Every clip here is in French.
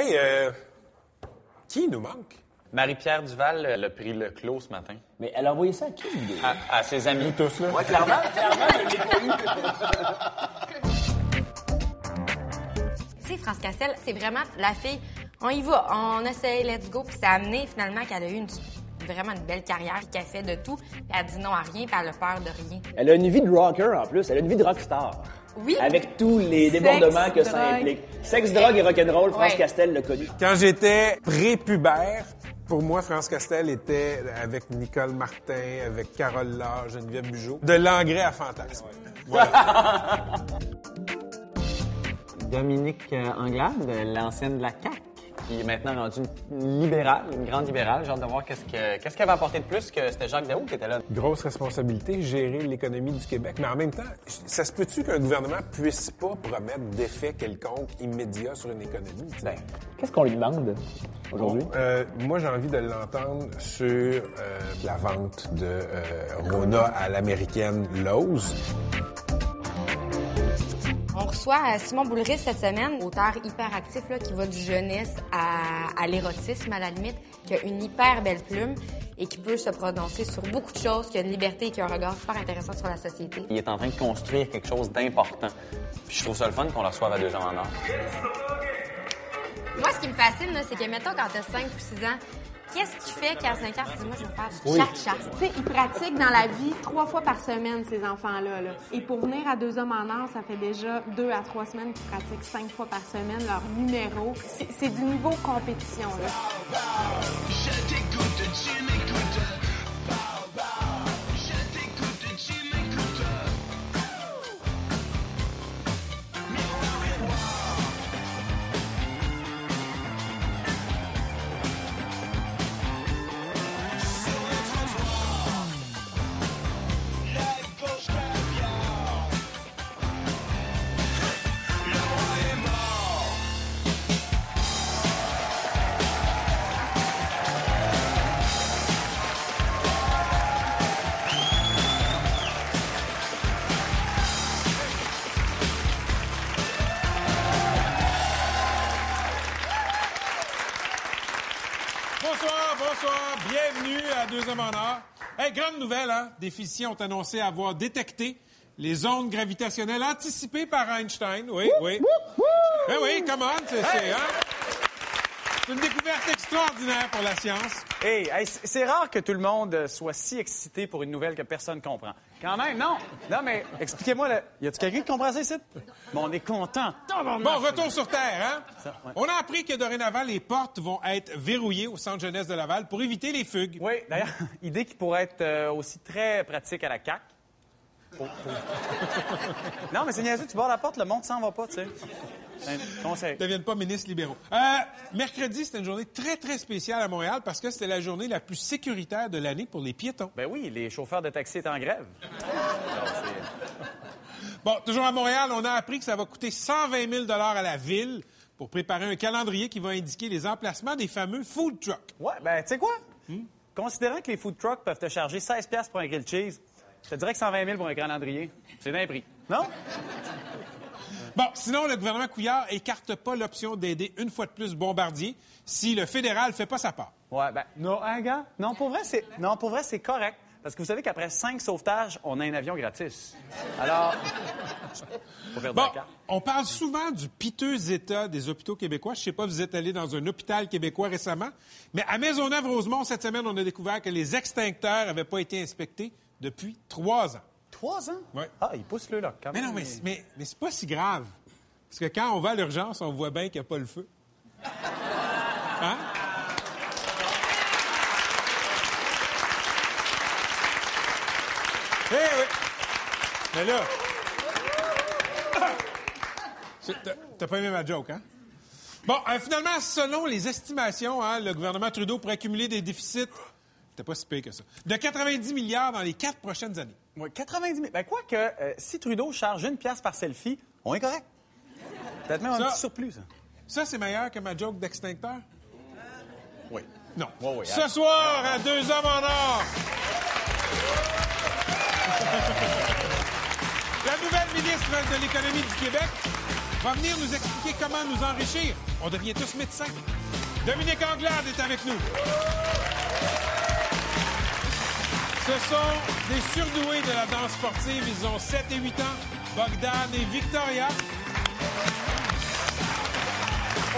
Hey, euh, qui nous manque? Marie-Pierre Duval elle a pris le clos ce matin. Mais elle a envoyé ça à qui? À, à ses amis. Tous, là. Ouais, clairement, clairement, je l'ai. Tu sais, France Castel, c'est vraiment la fille, on y va, on essaye, let's go. Puis ça a amené finalement qu'elle a eu une, vraiment une belle carrière, puis qu'elle fait de tout. Puis elle dit non à rien, puis elle a peur de rien. Elle a une vie de rocker en plus. Elle a une vie de rockstar. Oui. Avec tous les débordements que ça drogue. implique. Sexe, drogue et rock'n'roll, France Ouais. Castel l'a connu. Quand j'étais prépubère, pour moi, France Castel était avec Nicole Martin, avec Carole Laure, Geneviève Bugeaud, de l'engrais à fantasme. Voilà. Dominique euh, Anglade, l'ancienne de la CAQ, qui est maintenant rendue une libérale, une grande libérale. J'ai hâte de voir qu'est-ce que- qu'est-ce qu'elle va apporter de plus que c'était Jacques Daou qui était là. Grosse responsabilité, gérer l'économie du Québec. Mais en même temps, ça se peut-tu qu'un gouvernement puisse pas promettre d'effet quelconque immédiat sur une économie? sais? Qu'est-ce qu'on lui demande aujourd'hui? Euh, moi, j'ai envie de l'entendre sur euh, la vente de euh, Rona à l'américaine Lowe's. On reçoit Simon Boulris cette semaine, auteur hyper actif là, qui va du jeunesse à, à l'érotisme à la limite, qui a une hyper belle plume et qui peut se prononcer sur beaucoup de choses, qui a une liberté et qui a un regard super intéressant sur la société. Il est en train de construire quelque chose d'important. Puis je trouve ça le fun qu'on le reçoive à deux ans en or. Moi, ce qui me fascine, c'est que, mettons, quand t'as 5 ou 6 ans, qu'est-ce que tu fais qu'à 5 ans? Tu dis, moi, je vais faire du chat-chat? Tu sais, ils pratiquent dans la vie trois fois par semaine, ces enfants-là. là. Et pour venir à deux hommes en or, ça fait déjà deux à trois semaines qu'ils pratiquent cinq fois par semaine leur numéro. C'est du niveau compétition. Là. Des physiciens ont annoncé avoir détecté les ondes gravitationnelles anticipées par Einstein. Oui, oui. Eh oui, come on, c'est hein? C'est une découverte extraordinaire pour la science. Hey, hey, c'est rare que tout le monde euh, soit si excité pour une nouvelle que personne comprend. Quand même, non. Non, mais expliquez-moi, là, y a-tu quelqu'un qui comprend ça ici? Bon, on est content. Bon, retour sur Terre, hein? Ça, ouais. On a appris que dorénavant, les portes vont être verrouillées au centre jeunesse de Laval pour éviter les fugues. Oui, d'ailleurs, idée qui pourrait être euh, aussi très pratique à la CAQ. Pour- pour- non, mais c'est niaiseux, tu barres la porte, le monde s'en va pas, tu sais. Un conseil. ne deviennent pas ministres libéraux. Euh, mercredi, c'était une journée très, très spéciale à Montréal parce que c'était la journée la plus sécuritaire de l'année pour les piétons. Ben oui, les chauffeurs de taxi étaient en grève. Bon, toujours à Montréal, on a appris que ça va coûter 120 000 à la ville pour préparer un calendrier qui va indiquer les emplacements des fameux food trucks. Ouais, ben, tu sais quoi? Considérant que les food trucks peuvent te charger 16 pièces pour un grill cheese, je te dirais que 120 000 pour un calendrier, c'est d'un prix. Non? Bon, sinon, le gouvernement Couillard écarte pas l'option d'aider une fois de plus Bombardier si le fédéral fait pas sa part. Ouais, ben, non, un gars? Non, pour vrai, c'est, non, pour vrai, c'est correct. Parce que vous savez qu'après cinq sauvetages, on a un avion gratis. Alors, Bon, on parle souvent du piteux état des hôpitaux québécois. Je sais pas, vous êtes allé dans un hôpital québécois récemment, mais à Maisonneuve-Rosemont, cette semaine, on a découvert que les extincteurs n'avaient pas été inspectés depuis trois ans. Trois ans? Ouais. Ah, il pousse le là, quand Mais même. non, mais, mais, mais c'est pas si grave. Parce que quand on va à l'urgence, on voit bien qu'il n'y a pas le feu. Hein? Eh oui! Mais là... T'as pas aimé ma joke, hein? Bon, euh, finalement, selon les estimations, hein, le gouvernement Trudeau pourrait accumuler des déficits, c'était pas si pire que ça, de 90 milliards dans les quatre prochaines années. Ouais, 90 000. Ben, quoi que, euh, si Trudeau charge une pièce par selfie, on est correct. Peut-être même un petit surplus, ça. Ça, c'est meilleur que ma joke d'extincteur? Oui. Non. Ce hein. soir, à Deux Hommes en Or. La nouvelle ministre de l'Économie du Québec va venir nous expliquer comment nous enrichir On devient tous médecins. Dominique Anglade est avec nous. Ce sont des surdoués de la danse sportive. Ils ont 7 et 8 ans. Bogdan et Victoria.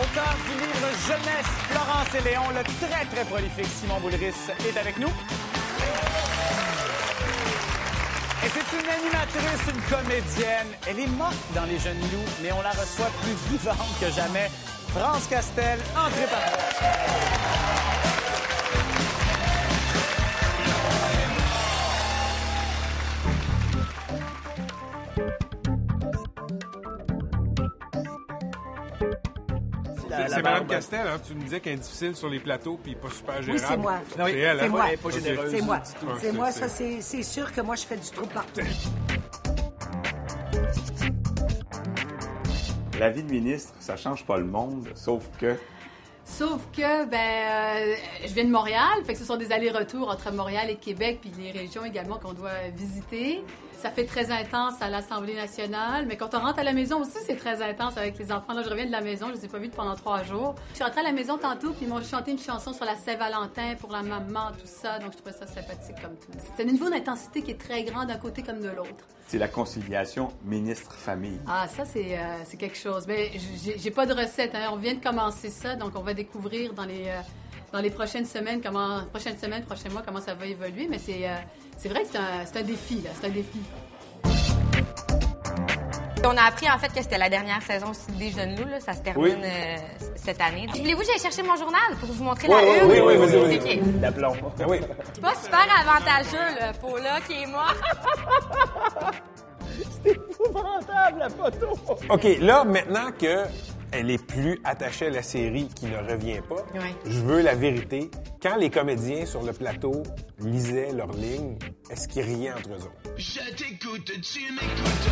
Auteur du livre Jeunesse, Florence et Léon, le très, très prolifique Simon Boulris est avec nous. Et c'est une animatrice, une comédienne. Elle est morte dans Les Jeunes Loups, mais on la reçoit plus vivante que jamais. France Castel, entrez par C'est Mme Castel, hein? tu nous disais qu'elle est difficile sur les plateaux puis pas super gérable. Oui, c'est moi. C'est elle, C'est hein? moi. C'est moi. C'est moi, ça, c'est c'est sûr que moi, je fais du trou partout. La vie de ministre, ça change pas le monde, sauf que Sauf que, ben, euh, je viens de Montréal, fait que ce sont des allers-retours entre Montréal et Québec, puis les régions également qu'on doit visiter. Ça fait très intense à l'Assemblée nationale, mais quand on rentre à la maison aussi, c'est très intense avec les enfants. Là, je reviens de la maison, je les ai pas vus pendant trois jours. Je suis rentrée à la maison tantôt, puis ils m'ont chanté une chanson sur la Saint-Valentin pour la maman, tout ça, donc je trouvais ça sympathique comme tout. C'est un niveau d'intensité qui est très grand d'un côté comme de l'autre. c'est la conciliation ministre-famille. Ah, ça, c'est euh, quelque chose. Mais j'ai j'ai pas de recette. hein. On vient de commencer ça, donc on va découvrir dans les, euh, dans les prochaines semaines, comment, prochaines semaines, prochains mois, comment ça va évoluer. Mais c'est euh, c'est vrai que c'est un, c'est un défi, là. C'est un défi. On a appris en fait que c'était la dernière saison aussi des Jeunes Loups. Là. Ça se termine Oui. euh, cette année. Voulez-vous que j'aille chercher mon journal pour vous montrer Oui, la oui, une? oui, oui, vas-y, vas-y. Ok. D'aplomb. Ben oui. C'est pas super avantageux, là, Paula qui est morte. OK, là, maintenant que elle est plus attachée à la série qui ne revient pas, Ouais. je veux la vérité. Quand les comédiens sur le plateau lisaient leurs lignes, est-ce qu'ils riaient entre eux autres? Je t'écoute, tu m'écoutes.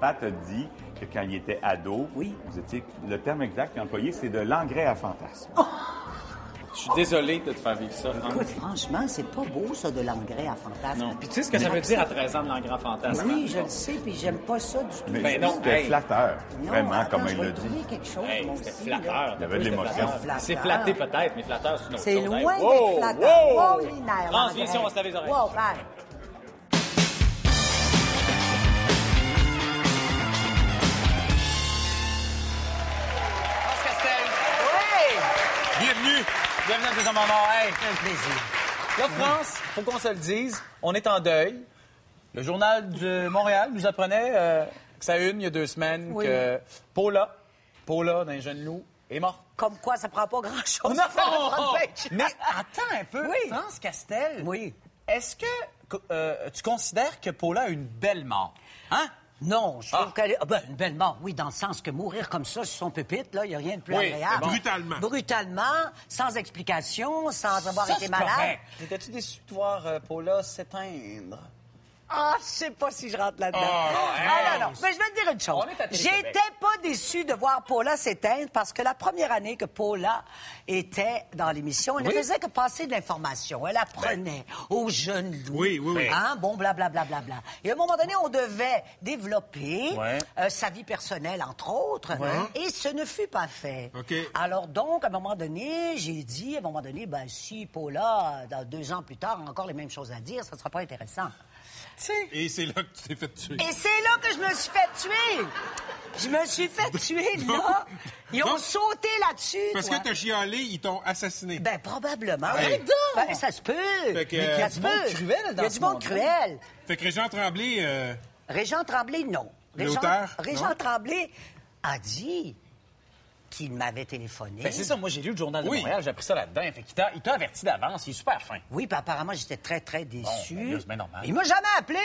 Pat a dit que quand il était ado, Oui. vous étiez, le terme exact qu'il a employé, c'est de l'engrais à fantasme. Je suis désolé de te faire vivre ça, Franck. Écoute, franchement, c'est pas beau, ça, de l'engrais à fantasme. Non. Puis tu sais ce que ça veut dire à 13 ans de l'engrais fantasme? Oui, je le sais, puis j'aime pas ça du tout. Mais Ben non, c'était hey. flatteur, Non, vraiment, attends, comme il l'a dit. quelque chose, Hey, c'était flatteur. Il y avait de l'émotion. C'est flatté peut-être, mais flatteur, c'est une autre C'est chose. loin Hey, d'être wow, flatteur. wow! Wow, nerfs, France, viens ici, on va se laver les oreilles. En or. Hey. Un plaisir. Là, France, faut qu'on se le dise, on est en deuil. Le journal de Montréal nous apprenait euh, que ça une il y a deux semaines Oui. que Paula, Paula d'un jeune loup, est morte. Comme quoi, ça prend pas grand-chose. Un. Mais attends un peu, Oui. France Castel. Oui. Est-ce que euh, tu considères que Paula a une belle mort? Hein? Non, je trouve Ah. qu'elle est... ah, ben, une belle mort, oui, dans le sens que mourir comme ça sur son pupitre, là, il n'y a rien de plus Oui, agréable. bon. Brutalement. Brutalement, sans explication, sans avoir Ça, été malade. correct. Étais-tu déçu de voir euh, Paula s'éteindre? Ah, je sais pas si je rentre là-dedans. Ah, Ah, non, non. Mais je vais te dire une chose. J'étais pas déçue de voir Paula s'éteindre parce que la première année que Paula était dans l'émission, elle ne faisait que passer de l'information. Elle apprenait aux jeunes loups. Oui, oui, oui. Hein? Bon, blablabla. Bla, bla, bla. Et à un moment donné, on devait développer Ouais. euh, sa vie personnelle, entre autres. Et ce ne fut pas fait. OK. Alors donc, à un moment donné, j'ai dit, à un moment donné, ben, si Paula, dans deux ans plus tard, a encore les mêmes choses à dire, ça ne sera pas intéressant. Et c'est là que tu t'es fait tuer. Et c'est là que je me suis fait tuer. Je me suis fait tuer là. Ils ont Donc, sauté là-dessus. Parce toi. que t'as chialé, ils t'ont assassiné. Ben, probablement. Hey. Ben, ça se peut. Fait que, Mais euh, ça il y a se du monde peut. cruel dans Il y a du monde cruel. Fait que Régent Tremblay, euh, Régent Tremblay, non. Régent, L'auteur, Régent non? Tremblay a dit qu'il m'avait téléphoné. Ben, c'est ça, moi j'ai lu le journal de Oui. Montréal, j'ai appris ça là-dedans. Fait qu'il t'a- il t'a averti d'avance, il est super fin. Oui, puis apparemment, j'étais très, très déçu. ben bien normal. Il m'a jamais appelé.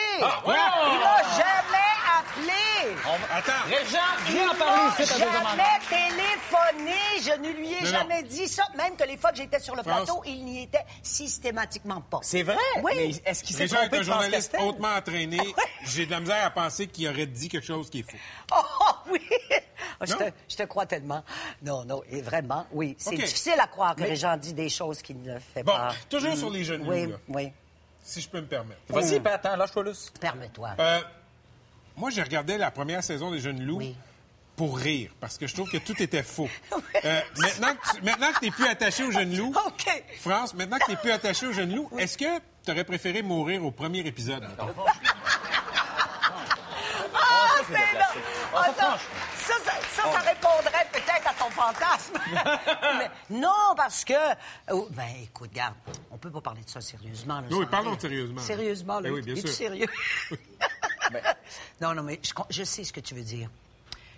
quoi? Il m'a jamais appelé. Attends. Régent, Il viens en m'a parler ici, en or. jamais téléphoné. Je ne lui ai Non, jamais dit ça. Même que les fois que j'étais sur le France. plateau, il n'y était systématiquement pas. C'est vrai? Oui. Mais est-ce qu'il s'est trompé un de France journaliste hautement entraîné. J'ai de la misère à penser qu'il aurait dit quelque chose qui est faux. Oh oui! Ah, Je te, je te crois tellement. Non, non, et vraiment, oui. C'est difficile à croire que Mais- les gens disent des choses qu'ils ne font Bon, pas. toujours sur les genoux, Oui, là. oui. Si je peux me permettre. Vas-y, Pat, hein, lâche-toi là. Permets-toi. Euh, moi, j'ai regardé la première saison des Jeunes Loups Oui. pour rire, parce que je trouve que tout était faux. Euh, maintenant que tu maintenant que t'es plus attaché aux Jeunes Loups, OK. France, maintenant que t'es plus attaché aux Jeunes Loups, est-ce que tu aurais préféré mourir au premier épisode? Ah, c'est. Ah. Ça, ça, répondrait peut-être à ton fantasme. Mais non, parce que... oh, ben, écoute, garde, on peut pas parler de ça sérieusement. là, Oui, parlons rire. sérieusement. Sérieusement, là. Ben oui, bien sûr. sérieux? Non, non, mais je, sais ce que tu veux dire.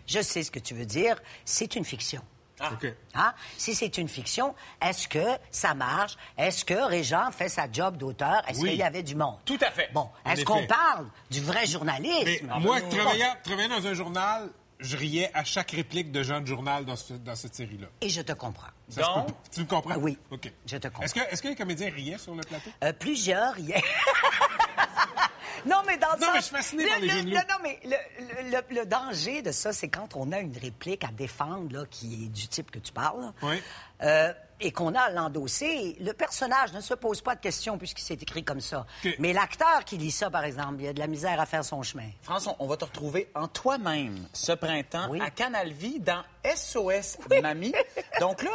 Je sais ce que tu veux dire. C'est une fiction. OK. Hein? Si c'est une fiction, est-ce que ça marche? Est-ce que Régent fait sa job d'auteur? Est-ce Oui. qu'il y avait du monde? Tout à fait. Bon, est-ce qu'on parle du vrai Mais journalisme? moi, travaillant, travaillant dans un journal, je riais à chaque réplique de Jean de Journal dans, ce- dans cette série-là. Et je te comprends. Ça se Donc? peut. Tu me comprends? Oui. OK. Je te comprends. Est-ce que, les comédiens riaient sur le plateau? Euh, plusieurs hier. non, mais dans le Non, sens- mais je suis fasciné le- par les le- le-. Non, mais le, le- le danger de ça, c'est quand on a une réplique à défendre, là, qui est du type que tu parles, Oui. euh, et qu'on a à l'endosser, le personnage ne se pose pas de questions puisqu'il s'est écrit comme ça. Mais l'acteur qui lit ça, par exemple, il a de la misère à faire son chemin. François, on va te retrouver en toi-même ce printemps Oui. à Canal Vie dans SOS Mamie. Donc là,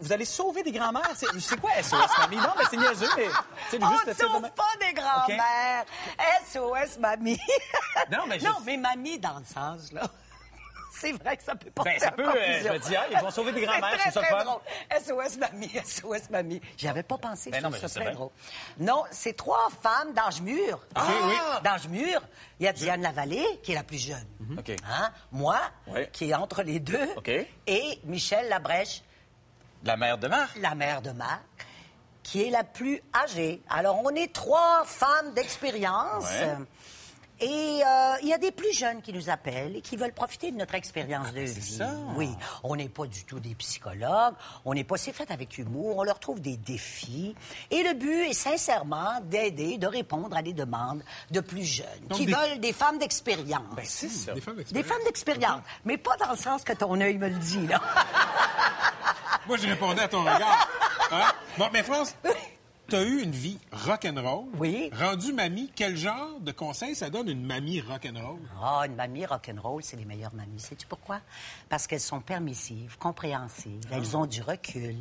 vous allez sauver des grands-mères? C'est c'est quoi SOS Mamie? Non, mais c'est niaiseux, mais c'est On juste ne de sauve pas des grands-mères! SOS, mamie! Non, mais je- Non, mais mamie dans le sens, là. C'est vrai que ça peut pas Ben, ça peut, euh, je me dis, ah, ils vont sauver des grands-mères, C'est ça très, drôle. SOS mamie, SOS mamie. J'avais pas pensé, Ben je non, trouve ça très drôle. Non, c'est trois femmes d'âge mûr. Ah! oui. D'âge mûr. Il y a Diane Lavallée, qui est la plus jeune. OK. Hein? Moi, Ouais. qui est entre les deux. Et Michel Labrèche, La mère de Marc. la mère de Marc, qui est la plus âgée. Alors, on est trois femmes d'expérience. Ouais. Et euh, il y a des plus jeunes qui nous appellent et qui veulent profiter de notre expérience de vie. ça. Oui, on n'est pas du tout des psychologues, on n'est pas, c'est fait avec humour, on leur trouve des défis. Et le but est sincèrement d'aider, de répondre à des demandes de plus jeunes, Donc qui des- veulent des femmes d'expérience. Ben, c'est ça. Des femmes des d'expérience. femmes d'expérience, mais pas dans le sens que ton œil me le dit, là. Moi, je répondais à ton regard. Hein? Bon, mais France, t'as eu une vie rock'n'roll? Oui. Rendu mamie, quel genre de conseil ça donne une mamie rock'n'roll? Ah, une mamie rock'n'roll, c'est les meilleures mamies. Sais-tu pourquoi? Parce qu'elles sont permissives, compréhensives, elles ont du recul,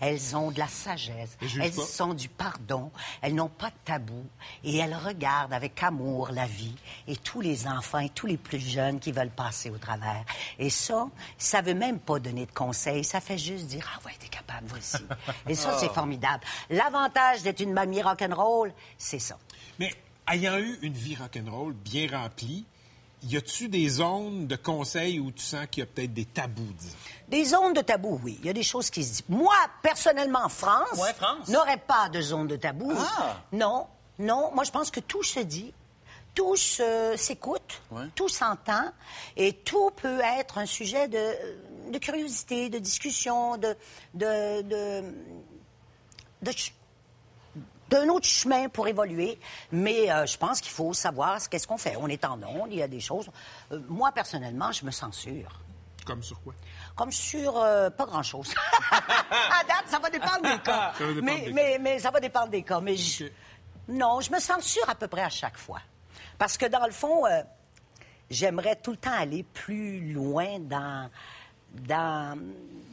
elles ont de la sagesse, elles pas. ont du pardon, elles n'ont pas de tabou et elles regardent avec amour la vie et tous les enfants et tous les plus jeunes qui veulent passer au travers. Et ça, ça veut même pas donner de conseils, ça fait juste dire, ah ouais, t'es capable, voici. Et ça, c'est formidable. L'avantage d'être une mamie rock'n'roll, c'est ça. Mais ayant eu une vie rock'n'roll bien remplie, y a-tu des zones de conseils où tu sens qu'il y a peut-être des tabous, disons? Des zones de tabou, oui. Il y a des choses qui se disent. Moi, personnellement, France, Ouais, France. n'aurait pas de zone de tabou. Ah! Non, non. Moi, je pense que tout se dit, tout se- s'écoute, Ouais. tout s'entend, et tout peut être un sujet de, de curiosité, de discussion, de, de, de, de ch- d'un autre chemin pour évoluer. Mais euh, je pense qu'il faut savoir ce qu'est-ce qu'on fait. On est en onde, il y a des choses. Euh, moi, personnellement, je me censure. Comme sur quoi? Comme sur euh, pas grand-chose. à date, ça va dépendre des cas. Ça va dépendre mais, des mais, mais ça va dépendre des cas. Mais je- non, je me censure à peu près à chaque fois. Parce que dans le fond, euh, j'aimerais tout le temps aller plus loin dans, dans,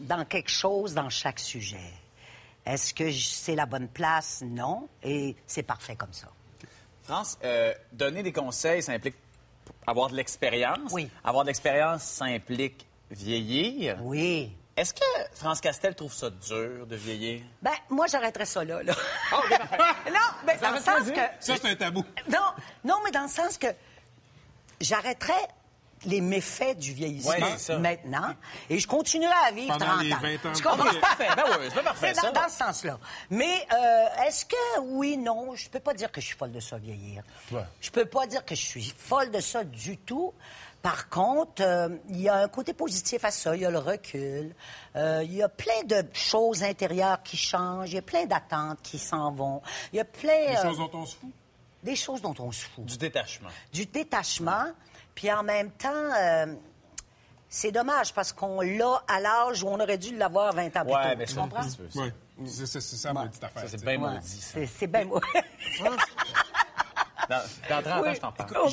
dans quelque chose dans chaque sujet. Est-ce que c'est la bonne place? Non. Et c'est parfait comme ça. France, euh, donner des conseils, ça implique avoir de l'expérience. Oui. Avoir de l'expérience, ça implique vieillir. Oui. Est-ce que France Castel trouve ça dur de vieillir? Ben, moi, j'arrêterais ça là. là. Ah, non, mais dans le sens dire- que... Ça, c'est un tabou. Non, non, mais dans le sens que j'arrêterais les méfaits du vieillissement Ouais, maintenant et je continuerai à vivre Pendant 30 les ans. 20 ans. Tu Ah, comprends? ben, c'est parfait. Ben oui, c'est pas parfait, C'est ça. dans, dans ce sens-là. Mais euh, est-ce que oui, non, je peux pas dire que je suis folle de ça vieillir. Ouais. Je peux pas dire que je suis folle de ça du tout. Par contre, euh, il y a un côté positif à ça. Il y a le recul. Euh, il y a plein de choses intérieures qui changent. Il y a plein d'attentes qui s'en vont. Il y a plein... Des euh, choses dont on se fout? des choses dont on se fout. Du détachement. Du détachement, puis en même temps, euh, c'est dommage parce qu'on l'a à l'âge où on aurait dû l'avoir 20 ans plus Ouais, tôt. mais tu ça, comprends? Oui. C'est ça, ma petite affaire. Ça, c'est bien maudit, ça. C'est c'est bien moi. Dans, dans 30 ans, Oui. je t'en parle.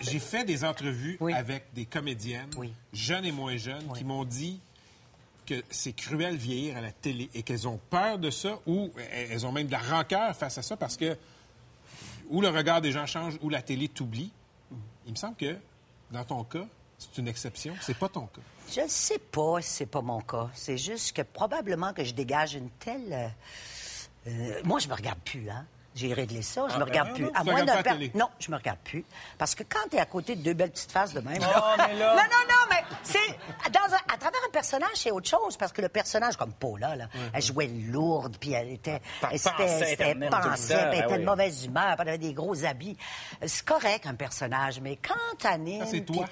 J'ai- fait des entrevues Oui. avec des comédiennes, Oui. jeunes et moins jeunes, qui m'ont dit que c'est cruel vieillir à la télé et qu'elles ont peur de ça ou elles elles ont même de la rancœur face à ça parce que ou le regard des gens change ou la télé t'oublie. Il me semble que dans ton cas, c'est une exception. C'est pas ton cas. Je ne sais pas si c'est pas mon cas. C'est juste que probablement que je dégage une telle. euh, euh, moi, je me regarde plus, hein. J'ai réglé ça, je Ah, me ben regarde non, plus. non, à moins d'un per-. Non, je me regarde plus. Parce que quand tu es à côté de deux belles petites faces de même. Oh, mais là- Non, non, non, mais c'est. un- à travers un personnage, c'est autre chose. Parce que le personnage, comme Paula, là, elle jouait lourde, puis elle était. Pensée c'était tout elle ben était de mauvaise humeur, puis elle avait des gros habits. C'est correct, un personnage, mais quand t'animes. C'est toi.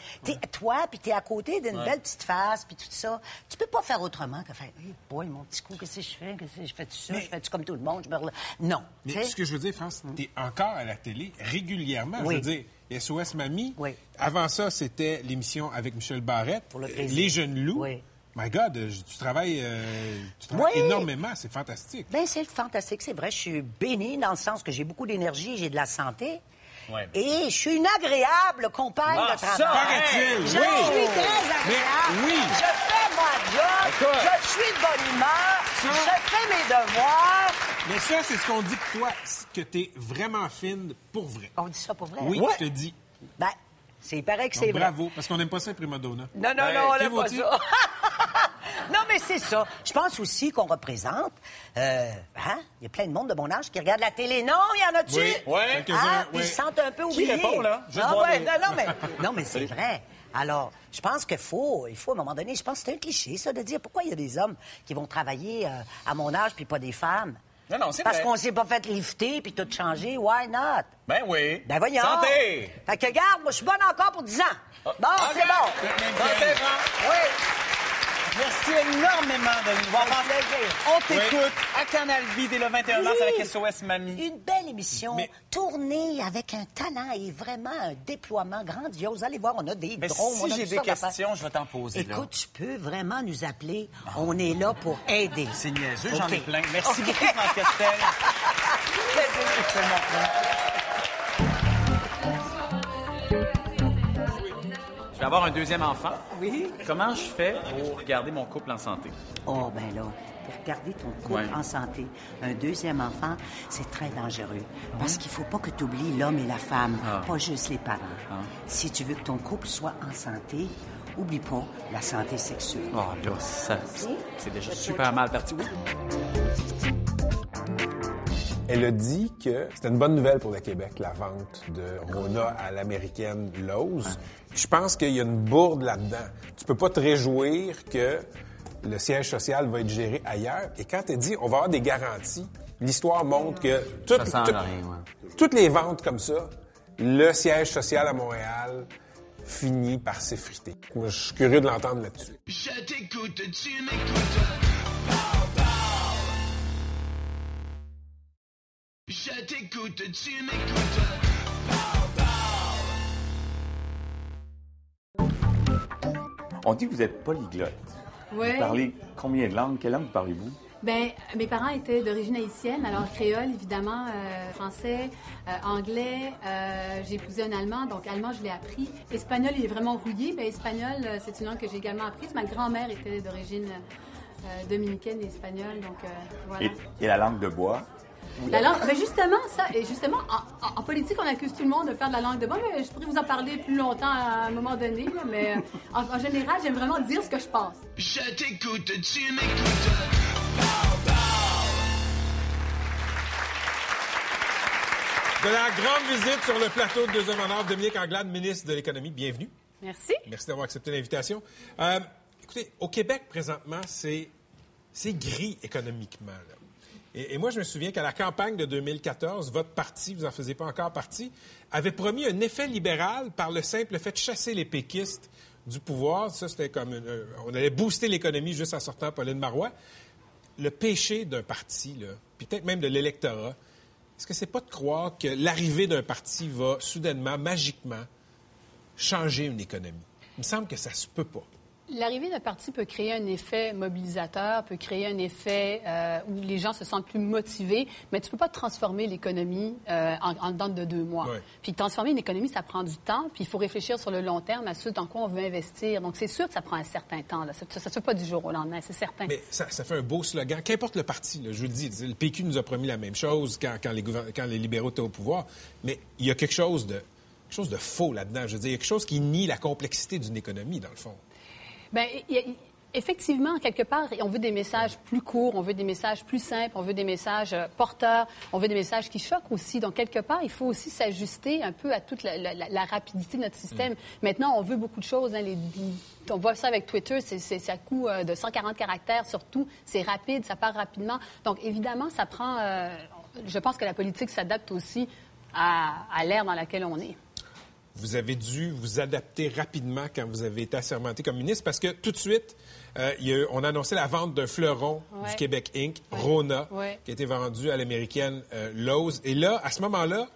toi, puis t'es à côté d'une belle petite face, puis tout ça, tu peux pas faire autrement que faire, hey boy, mon petit coup, qu'est-ce que je fais? Qu'est-ce que je fais tout ça? Je fais-tu comme tout le monde? Je me Non. Mais ce que je veux dire, France, t'es encore à la télé régulièrement. Oui. Je veux dire, SOS Mamie. Oui. Avant ça, c'était l'émission avec Michel Barrette. Pour le plaisir. Les Jeunes Loups. Oui. My God, euh, tu travailles, euh, tu travailles Oui. énormément. C'est fantastique. Ben, c'est fantastique, c'est vrai. Je suis bénie dans le sens que j'ai beaucoup d'énergie, j'ai de la santé. Ouais. Et je suis une agréable compagne Ah, de ça, travail. paraît-il, Je oui. suis très agréable. Oui. Je fais mon job. Écoute. Je suis de bonne humeur. Je fais mes devoirs. Mais ça, c'est ce qu'on dit de toi, que t'es vraiment fine pour vrai. On dit ça pour vrai? Oui, Ouais. je te dis. Ben, c'est il paraît que c'est vrai. bravo, parce qu'on n'aime pas ça, prima donna. Non, non, Ben, non, on qui n'aime pas ça. non, mais c'est ça. Je pense aussi qu'on représente. euh, hein? Il y a plein de monde de mon âge qui regarde la télé. Non, il y en a-tu? Oui, Ouais. quelques-uns, Ah, puis ils se sentent un peu oubliés. répond, là? Juste Ah, voir ouais, les- non, non, mais, non, mais c'est vrai. Alors, je pense qu'il faut, il faut, à un moment donné, je pense que c'est un cliché, ça, de dire pourquoi il y a des hommes qui vont travailler euh, à mon âge puis pas des femmes. Non, non, c'est Parce qu'on s'est pas fait lifter puis tout changer. Why not? Ben oui. Ben voyons. Santé! Fait que, regarde, moi, je suis bonne encore pour 10 ans. Bon, OK. c'est bon. Santé, Jean. Oui. Merci énormément de nous voir. On t'écoute à Canal Vie dès le 21 mars Oui. avec SOS Mamie. Une belle émission, Mais- tournée avec un talent et vraiment un déploiement grandiose. Allez voir, on a des Mais drones. si j'ai des questions, je vais t'en poser. là. Écoute, tu peux vraiment nous appeler. On est là pour aider. C'est niaiseux, j'en OK. ai plein. Merci beaucoup, France Castel. Je vais avoir un deuxième enfant. Oui. Comment je fais pour garder mon couple en santé? Oh, ben là, pour garder ton couple Ouais. en santé, un deuxième enfant, c'est très dangereux. Parce qu'il faut pas que tu oublies l'homme et la femme, Ah. pas juste les parents. Ah. Si tu veux que ton couple soit en santé, oublie pas la santé sexuelle. Oh là, ça, c'est déjà super mal parti. Oui. Elle a dit que c'était une bonne nouvelle pour le Québec, la vente de Rona à l'américaine Lowe's. Je pense qu'il y a une bourde là-dedans. Tu peux pas te réjouir que le siège social va être géré ailleurs. Et quand elle dit on va avoir des garanties, l'histoire montre que toutes, Ça sent toutes- rien, ouais. toutes les ventes comme ça, le siège social à Montréal finit par s'effriter. Moi, je suis curieux de l'entendre là-dessus. Je t'écoute, tu m'écoutes. Je t'écoute, tu m'écoutes. On dit que vous êtes polyglotte. Ouais. Vous parlez combien de langues? Quelle langue parlez-vous? Ben, mes parents étaient d'origine haïtienne, alors créole évidemment, euh, français, euh, anglais. euh, j'ai épousé un allemand, donc allemand je l'ai appris. Espagnol il est vraiment rouillé, mais espagnol euh, c'est une langue que j'ai également apprise. Ma grand-mère était d'origine euh, dominicaine et espagnole, donc euh, voilà. Et, et la langue de bois? La langue, ben justement, ça, et justement, en, en- en politique, on accuse tout le monde de faire de la langue de bois, mais je pourrais vous en parler plus longtemps à un moment donné, mais euh, en, en général, j'aime vraiment dire ce que je pense. Je t'écoute, tu m'écoutes. De la grande visite sur le plateau de Deux Hommes en Or, Dominique Anglade, ministre de l'Économie, bienvenue. Merci. Merci d'avoir accepté l'invitation. Euh, écoutez, au Québec, présentement, c'est, c'est gris économiquement. là. Et, moi, je me souviens qu'à la campagne de 2014, votre parti, vous n'en faisiez pas encore partie, avait promis un effet libéral par le simple fait de chasser les péquistes du pouvoir. Ça, c'était comme... euh, on allait booster l'économie juste en sortant Pauline Marois. Le péché d'un parti, puis peut-être même de l'électorat, est-ce que c'est pas de croire que l'arrivée d'un parti va soudainement, magiquement, changer une économie? Il me semble que ça se peut pas. L'arrivée d'un parti peut créer un effet mobilisateur, peut créer un effet euh, où les gens se sentent plus motivés, mais tu ne peux pas transformer l'économie euh, en, en dedans de deux mois. Puis transformer une économie, ça prend du temps, puis il faut réfléchir sur le long terme à ce dans quoi on veut investir. Donc c'est sûr que ça prend un certain temps. Là. Ça ne se fait pas du jour au lendemain, c'est certain. Mais ça, ça fait un beau slogan. Qu'importe le parti, là, je vous le dis, le PQ nous a promis la même chose quand, quand les, quand les libéraux étaient au pouvoir, mais il y a quelque chose de, quelque chose de faux là-dedans. Je veux dire, il y a quelque chose qui nie la complexité d'une économie, dans le fond. Bien, y a- effectivement, quelque part, on veut des messages plus courts, on veut des messages plus simples, on veut des messages euh, porteurs, on veut des messages qui choquent aussi. Donc, quelque part, il faut aussi s'ajuster un peu à toute la, la- la- la rapidité de notre système. Maintenant, on veut beaucoup de choses. hein, les- on voit ça avec Twitter, c'est- à coup euh, de 140 caractères surtout. C'est rapide, ça part rapidement. Donc, évidemment, ça prend... euh, je pense que la politique s'adapte aussi à, à l'ère dans laquelle on est. Vous avez dû vous adapter rapidement quand vous avez été assermenté comme ministre parce que tout de suite, euh, il y a eu- on a annoncé la vente d'un fleuron Ouais. du Québec Inc., Rona, Ouais. qui a été vendu à l'américaine euh, Lowe's. Et là, à ce moment-là,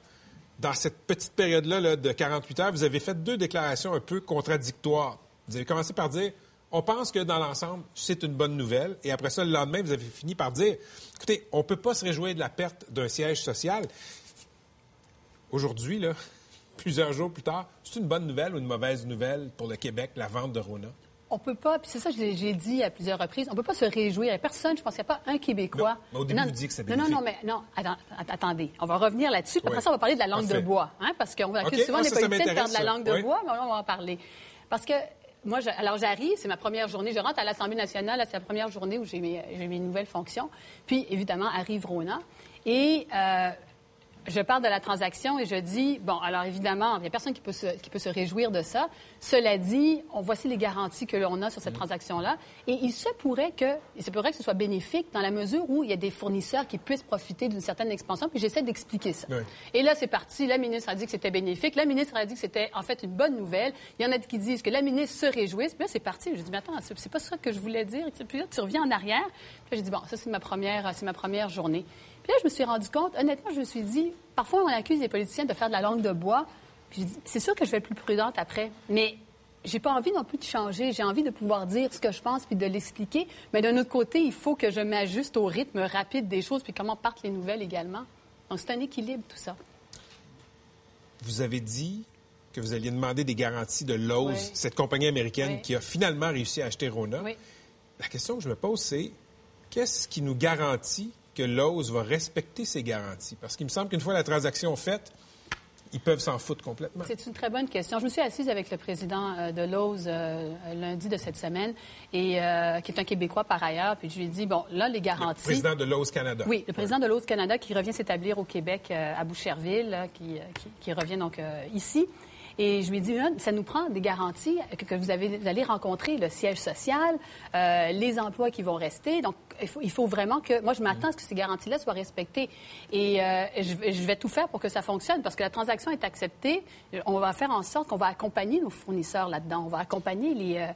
dans cette petite période-là là, de 48 heures, vous avez fait deux déclarations un peu contradictoires. Vous avez commencé par dire on pense que dans l'ensemble, c'est une bonne nouvelle. Et après ça, le lendemain, vous avez fini par dire écoutez, on ne peut pas se réjouir de la perte d'un siège social. Aujourd'hui, là, plusieurs jours plus tard, c'est une bonne nouvelle ou une mauvaise nouvelle pour le Québec, la vente de Rona? On peut pas, puis c'est ça que j'ai dit à plusieurs reprises, on peut pas se réjouir. Il y a personne, je pense qu'il n'y a pas un Québécois. Non, mais au début, Non, vous dites que c'est Non, non, non, mais non, attends, attendez. On va revenir là-dessus. Après ça, on va parler de la langue Parfait. de bois. Hein, parce qu'on accuse souvent ah, les politiciens de faire de la langue de. Oui. bois, mais on va en parler. Parce que moi, je- alors j'arrive, c'est ma première journée. Je rentre à l'Assemblée nationale, c'est la première journée où j'ai mes, j'ai mes nouvelles fonctions. Puis, évidemment, arrive Rona. Et euh, je parle de la transaction et je dis, bon, alors évidemment, il n'y a personne qui peut, se, qui peut se réjouir de ça. Cela dit, on voici les garanties que l'on a sur Mm. cette transaction-là. Et il se pourrait que, il se pourrait que ce soit bénéfique dans la mesure où il y a des fournisseurs qui puissent profiter d'une certaine expansion. Puis j'essaie d'expliquer ça. Oui. Et là, c'est parti. La ministre a dit que c'était bénéfique. La ministre a dit que c'était en fait une bonne nouvelle. Il y en a qui disent que la ministre se réjouisse. Puis là, c'est parti. Je dis, mais attends, c'est c'est pas ça que je voulais dire. Puis là, tu reviens en arrière. Puis là, j'ai dit, bon, ça, c'est ma première, c'est ma première journée. Puis là, je me suis rendu compte, honnêtement, je me suis dit, parfois, on accuse les politiciens de faire de la langue de bois. Puis j'ai dit, c'est sûr que je vais être plus prudente après. Mais j'ai pas envie non plus de changer. J'ai envie de pouvoir dire ce que je pense puis de l'expliquer. Mais d'un autre côté, il faut que je m'ajuste au rythme rapide des choses puis comment partent les nouvelles également. Donc, c'est un équilibre, tout ça. Vous avez dit que vous alliez demander des garanties de Lowe's, Oui. cette compagnie américaine Oui. qui a finalement réussi à acheter Rona. Oui. La question que je me pose, c'est qu'est-ce qui nous garantit que Lowe's va respecter ses garanties? Parce qu'il me semble qu'une fois la transaction faite, ils peuvent s'en foutre complètement. C'est une très bonne question. Je me suis assise avec le président euh, de Lowe's euh, lundi de cette semaine, et, euh, qui est un Québécois par ailleurs. Puis je lui ai dit, bon, là, les garanties... Président de Lowe's Canada. Oui, le président de Lowe's Canada qui revient s'établir au Québec, à Boucherville, qui, qui, qui revient donc euh, ici. Et je lui ai dit, ça nous prend des garanties que, vous, avez, vous allez rencontrer le siège social, euh, les emplois qui vont rester. Donc, il faut, il faut vraiment que... Moi, je m'attends à ce que ces garanties-là soient respectées. Et euh, je, vais- je vais tout faire pour que ça fonctionne, parce que la transaction est acceptée. On va faire en sorte qu'on va accompagner nos fournisseurs là-dedans. On va accompagner les... euh,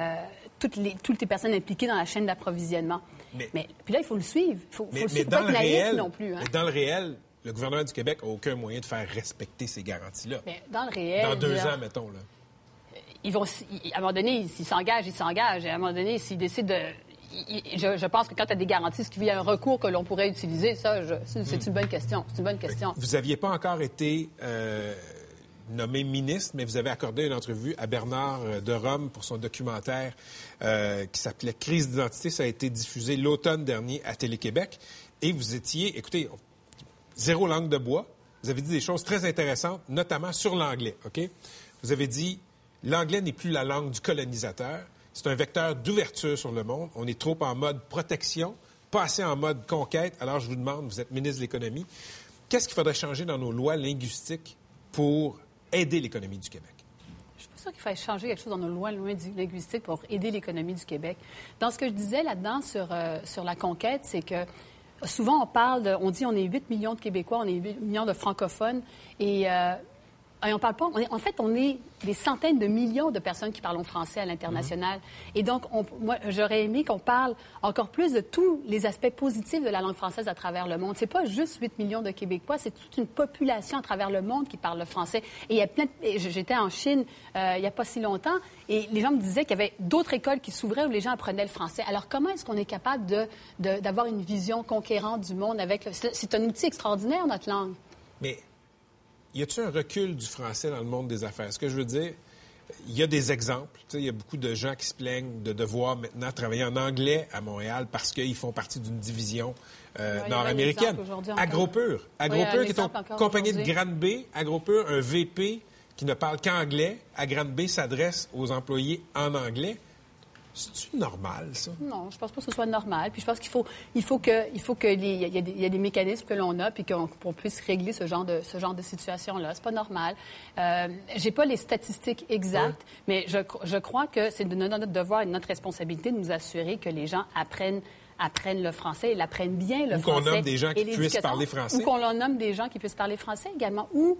euh, toutes, les, toutes les personnes impliquées dans la chaîne d'approvisionnement. Mais- Mais, puis là, il faut le suivre. Il faut, faut Mais, le mais suivre. Faut dans, pas le être naïf réel, non plus. hein. mais dans le réel, le gouvernement du Québec n'a aucun moyen de faire respecter ces garanties-là. Mais dans le réel, Dans deux là, ans, mettons. Là. ils vont, à un moment donné, s'ils s'engagent, ils s'engagent. Et à un moment donné, s'ils décident de... Je, je pense que quand tu as des garanties, est-ce qu'il y a un recours que l'on pourrait utiliser? Ça, c'est c'est une bonne question. C'est une bonne question. Vous n'aviez pas encore été euh, nommé ministre, mais vous avez accordé une entrevue à Bernard euh, de Rome pour son documentaire euh, qui s'appelait Crise d'identité. Ça a été diffusé l'automne dernier à Télé-Québec. Et vous étiez, écoutez, zéro langue de bois. Vous avez dit des choses très intéressantes, notamment sur l'anglais. OK? Vous avez dit l'anglais n'est plus la langue du colonisateur. C'est un vecteur d'ouverture sur le monde. On est trop en mode protection, pas assez en mode conquête. Alors, je vous demande, vous êtes ministre de l'Économie, qu'est-ce qu'il faudrait changer dans nos lois linguistiques pour aider l'économie du Québec? Je suis pas sûre qu'il faille changer quelque chose dans nos lois loin du linguistique pour aider l'économie du Québec. Dans ce que je disais là-dedans sur, euh, sur la conquête, c'est que souvent on parle, de- on dit on est 8 millions de Québécois, on est 8 millions de francophones, et euh, Et on parle pas. on est- en fait, on est des centaines de millions de personnes qui parlent français à l'international. Et donc, on- moi, j'aurais aimé qu'on parle encore plus de tous les aspects positifs de la langue française à travers le monde. C'est pas juste 8 millions de Québécois, c'est toute une population à travers le monde qui parle le français. Et il y a plein. de- J'étais en Chine euh, il y a pas si longtemps, et les gens me disaient qu'il y avait d'autres écoles qui s'ouvraient où les gens apprenaient le français. Alors, comment est-ce qu'on est capable de- de- d'avoir une vision conquérante du monde avec le... C'est un outil extraordinaire, notre langue. Mais y a-t-il un recul du français dans le monde des affaires? Ce que je veux dire, il y a des exemples. Il y a beaucoup de gens qui se plaignent de devoir maintenant travailler en anglais à Montréal parce qu'ils font partie d'une division euh, Ouais, nord-américaine. Agropur. Agropur, qui est une compagnie de. Grande B. Agropur, un VP qui ne parle qu'anglais. À Grande B s'adresse aux employés en anglais. C'est-tu normal, ça? Non, je pense pas que ce soit normal. Puis je pense qu'il faut, il faut que, il faut que les- il y, a- des- il y a des mécanismes que l'on a, puis qu'on puisse régler ce genre de, ce genre de situation-là. C'est pas normal. Euh, J'ai pas les statistiques exactes, mais je, cro- je crois que c'est de notre devoir et de notre responsabilité de nous assurer que les gens apprennent apprennent le français et l'apprennent bien le Ou qu'on français. nomme des gens qui puissent parler français. Ou qu'on nomme des gens qui puissent parler français également. Ou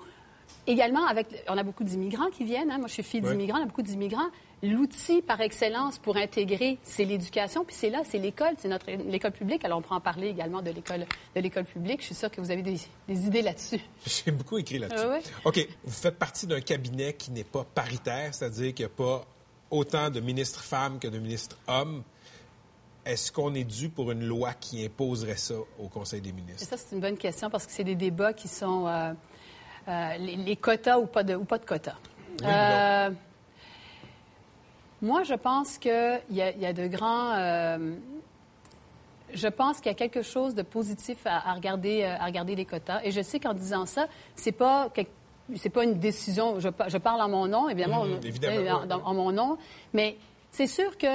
également avec, on a beaucoup d'immigrants qui viennent. hein. Moi, je suis fille d'immigrants, on a beaucoup d'immigrants. L'outil par excellence pour intégrer, c'est l'éducation, puis c'est là, c'est l'école, c'est notre l'école publique. Alors, on pourra en parler également de l'école de l'école publique. Je suis sûre que vous avez des, des idées là-dessus. J'ai beaucoup écrit là-dessus. Ah? OK. Vous faites partie d'un cabinet qui n'est pas paritaire, c'est-à-dire qu'il n'y a pas autant de ministres femmes que de ministres hommes. Est-ce qu'on est dû pour une loi qui imposerait ça au Conseil des Et ministres? ça, c'est une bonne question parce que c'est des débats qui sont euh, euh, les, les quotas ou pas de, ou pas de quotas. Oui ou moi, je pense qu'il y, y a de grands. euh, je pense qu'il y a quelque chose de positif à, à regarder, euh, à regarder les quotas. Et je sais qu'en disant ça, c'est pas quelque- c'est pas une décision. Je, pa- je parle en mon nom, évidemment, Mhm, on- évidemment, euh, en, oui. dans- en mon nom, mais c'est sûr que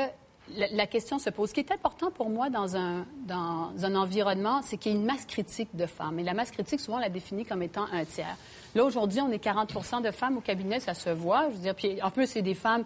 la, la question se pose. Ce qui est important pour moi dans un, dans un environnement, c'est qu'il y ait une masse critique de femmes. Et la masse critique, souvent, on la définit comme étant un tiers. Là, aujourd'hui, on est 40% de femmes au cabinet, ça se voit. Je veux dire, puis en plus, c'est des femmes.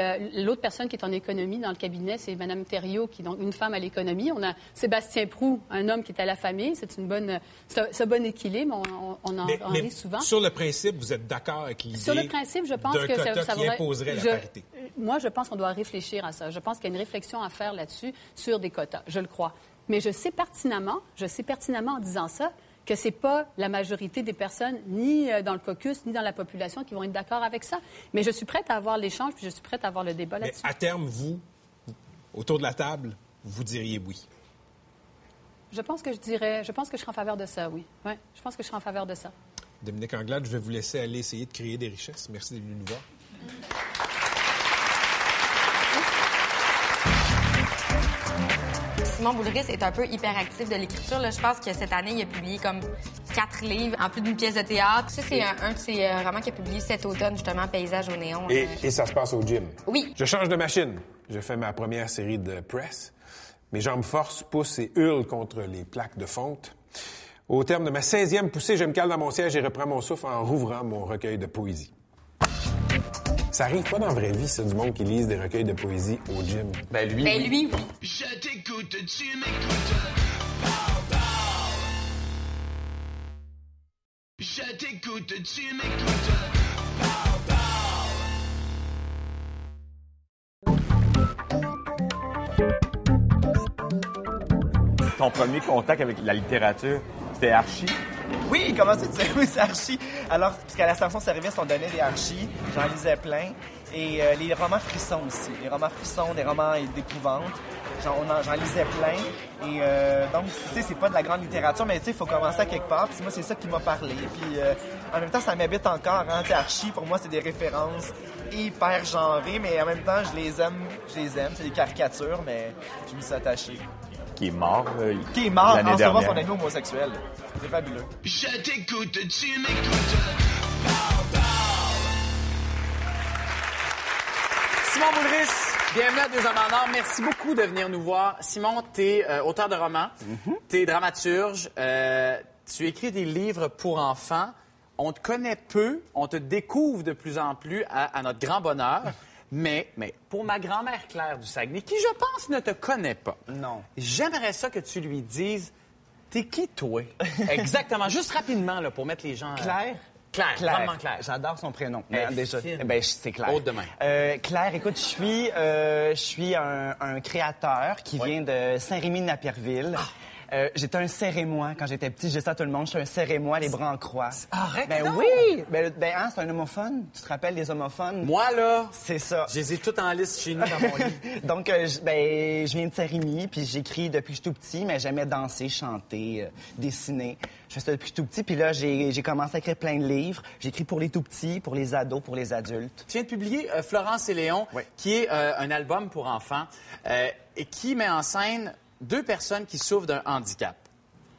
Euh, L'autre personne qui est en économie dans le cabinet, c'est Mme Thériault, qui est donc une femme à l'économie. On a Sébastien Prou, un homme qui est à la famille. C'est une bonne, un, bon équilibre. On, en, Mais- souvent. Sur le principe, vous êtes d'accord avec l'idée Sur le principe, je pense que ça, ça imposerait je- la parité? Moi, je pense qu'on doit réfléchir à ça. Je pense qu'il y a une réflexion à faire là-dessus, sur des quotas. Je le crois. Mais je sais pertinemment, je sais pertinemment en disant ça, que c'est pas la majorité des personnes, ni euh, dans le caucus, ni dans la population, qui vont être d'accord avec ça. Mais je suis prête à avoir l'échange, puis je suis prête à avoir le débat là-dessus. à terme, vous, autour de la table, vous diriez oui. Je pense que je dirais, je pense que je serai en faveur de ça, oui. Ouais, je pense que je serai en faveur de ça. Dominique Anglade, je vais vous laisser aller essayer de créer des richesses. Merci d'être venu nous voir. Simon Boulris est un peu hyperactif de l'écriture. là. Je pense que cette année, il a publié comme quatre livres, en plus d'une pièce de théâtre. Ça, c'est un, un de ses euh, romans qu'il a publié cet automne, justement, Paysage au néon. Et, et ça se passe au gym. Oui. Je change de machine. Je fais ma première série de press. Mes jambes forcent, poussent et hurlent contre les plaques de fonte. Au terme de ma 16e poussée, je me cale dans mon siège et reprends mon souffle en rouvrant mon recueil de poésie. Ça arrive pas dans la vraie vie, ça, du monde qui lise des recueils de poésie au gym. Ben lui, Ben lui, oui. Je t'écoute, tu m'écoutes. Je t'écoute, tu m'écoutes. Ton premier contact avec la littérature, c'était Archie? Oui, comment ça, tu sais? Oui, c'est Archie. Alors, puisqu'à la station-service, on donnait des Archie, j'en lisais plein. Et euh, les romans frissons aussi. Les romans frissons, des romans d'épouvante. J'en lisais plein. Et euh, donc, tu sais, c'est pas de la grande littérature, mais tu sais, il faut commencer à quelque part. Puis moi, c'est ça qui m'a parlé. Puis euh, en même temps, ça m'habite encore. Hein? Archie, pour moi, c'est des références hyper genrées, mais en même temps, je les aime. Je les aime. C'est des caricatures, mais je me suis attaché. Qui est mort. Qui est mort en sauvant son ami homosexuel. C'est fabuleux. Je t'écoute, tu m'écoutes. Simon Boulris, bienvenue à Deux Hommes en Or. Merci beaucoup de venir nous voir. Simon, tu es auteur de romans, tu es dramaturge, euh, tu écris des livres pour enfants. On te connaît peu, on te découvre de plus en plus à, à notre grand bonheur. Mais, mais pour ma grand-mère Claire du Saguenay, qui je pense ne te connaît pas, Non. j'aimerais ça que tu lui dises, t'es qui toi? Exactement, juste rapidement là, pour mettre les gens... euh, Claire? Claire, vraiment Claire. J'adore son prénom. Elle est Mais déjà, fine. ben, c'est Claire. Haute de main. Euh, Claire, écoute, je suis, euh, je suis un, un créateur qui vient de Saint-Rémy-de-Napierville. Ah. Euh, j'étais un serré-moi quand j'étais petit. Je dis ça à tout le monde. Je suis un serré-moi, les bras en croix. Arrête Ben oui! Ben, ben, hein, c'est un homophone. Tu te rappelles des homophones? Moi, là, C'est ça. je les ai toutes en liste chez nous dans mon lit. Donc, euh, je- ben, je viens de Saint-Rémy, puis j'écris depuis que je suis tout petit, mais j'aimais danser, chanter, euh, dessiner. Je fais ça depuis que je suis tout petit, puis là, j'ai j'ai commencé à écrire plein de livres. J'écris pour les tout-petits, pour les ados, pour les adultes. Tu viens de publier euh, Florence et Léon, Oui. qui est euh, un album pour enfants euh, et qui met en scène deux personnes qui souffrent d'un handicap.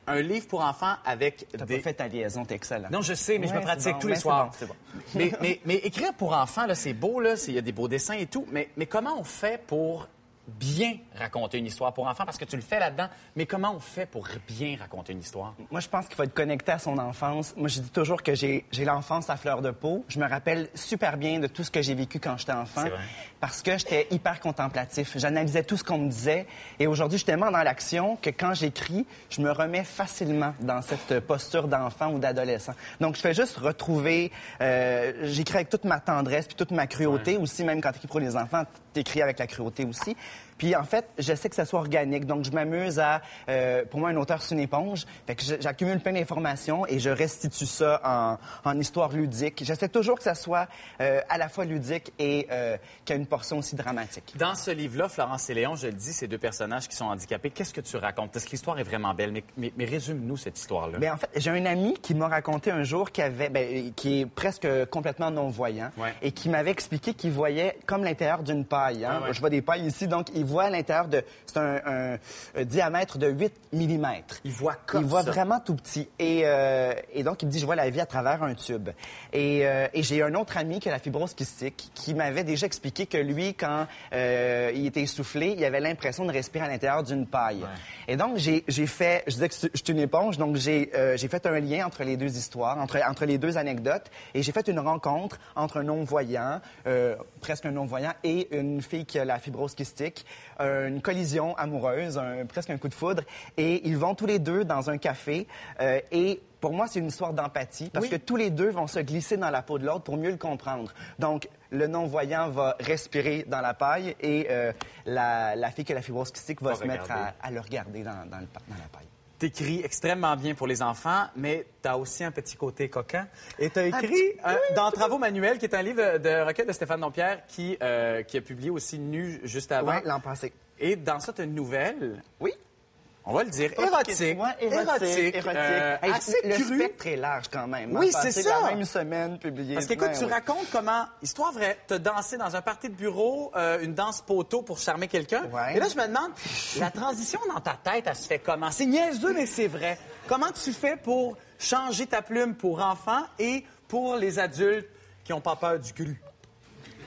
Un livre pour enfants avec T'as des... pas fait ta liaison, t'es excellent. Non, je sais, mais je me pratique bon, tous les soirs. bon, mais, mais, mais écrire pour enfants, là, c'est beau, là, il y a des beaux dessins et tout, mais, mais comment on fait pour bien raconter une histoire pour enfants? Parce que tu le fais là-dedans, mais comment on fait pour bien raconter une histoire? Moi, je pense qu'il faut être connecté à son enfance. Moi, je dis toujours que j'ai j'ai l'enfance à fleur de peau. Je me rappelle super bien de tout ce que j'ai vécu quand j'étais enfant. C'est vrai. Parce que j'étais hyper contemplatif. J'analysais tout ce qu'on me disait. Et aujourd'hui, je suis tellement dans l'action que quand j'écris, je me remets facilement dans cette posture d'enfant ou d'adolescent. Donc, je fais juste retrouver... euh, j'écris avec toute ma tendresse puis toute ma cruauté aussi. Même quand t'écris pour les enfants, t'écris avec la cruauté aussi. Puis en fait, j'essaie que ça soit organique. Donc je m'amuse à, euh, pour moi, un auteur c'est une éponge. Fait que j'accumule plein d'informations et je restitue ça en, en histoire ludique. J'essaie toujours que ça soit euh, à la fois ludique et euh, qu'il y ait une portion aussi dramatique. Dans ce livre-là, Florence et Léon, je le dis, ces deux personnages qui sont handicapés, qu'est-ce que tu racontes? Parce que l'histoire est vraiment belle, mais, mais, mais résume-nous cette histoire-là. Ben, en fait, j'ai un ami qui m'a raconté un jour qu'il avait, ben, qui est presque complètement non-voyant Ouais. et qui m'avait expliqué qu'il voyait comme l'intérieur d'une paille. hein. Ah ouais. Je vois des pailles ici, donc il voit l'intérieur de... C'est un, un- un diamètre de 8 mm. Il voit comme Il voit ça. vraiment tout petit. Et, euh, et donc, il me dit, je vois la vie à travers un tube. Et, euh, et j'ai un autre ami qui a la fibrose kystique qui m'avait déjà expliqué que lui, quand euh, il était essoufflé, il avait l'impression de respirer à l'intérieur d'une paille. Et donc, j'ai fait, je disais que je suis une éponge, donc j'ai fait un lien entre les deux histoires, entre, entre les deux anecdotes, et j'ai fait une rencontre entre un non-voyant, presque un non-voyant, et une fille qui a la fibrose kystique, une collision amoureuse, un- presque un coup de foudre, et ils vont tous les deux dans un café, euh, et pour moi, c'est une histoire d'empathie parce Oui. que tous les deux vont se glisser dans la peau de l'autre pour mieux le comprendre. Donc, le non-voyant va respirer dans la paille et euh, la, la fille qui a la fibrose kystique va, se mettre à, le regarder dans, dans le pa- dans la paille. T'écris extrêmement bien pour les enfants, mais t'as aussi un petit côté coquin. Et t'as écrit petit- un- dans Travaux manuels, qui est un livre de recueil de Stéphane Dompierre, qui, euh, qui a publié aussi Nu juste avant. Oui, l'an passé. Et dans ça, t'as une nouvelle, Oui. On va le dire, érotique. Ouais, érotique. érotique. euh, Hey, assez le cru. spectre est large quand même. Oui, L'an c'est ça. La même semaine publiée. Parce qu'écoute, Ben tu oui. racontes comment, histoire vraie, t'as dansé dans un party de bureau, euh, une danse poteau pour charmer quelqu'un. Ouais. Et là, je me demande, la transition dans ta tête, elle se fait comment? C'est niaiseux, mais c'est vrai. Comment tu fais pour changer ta plume pour enfants et pour les adultes qui n'ont pas peur du cru?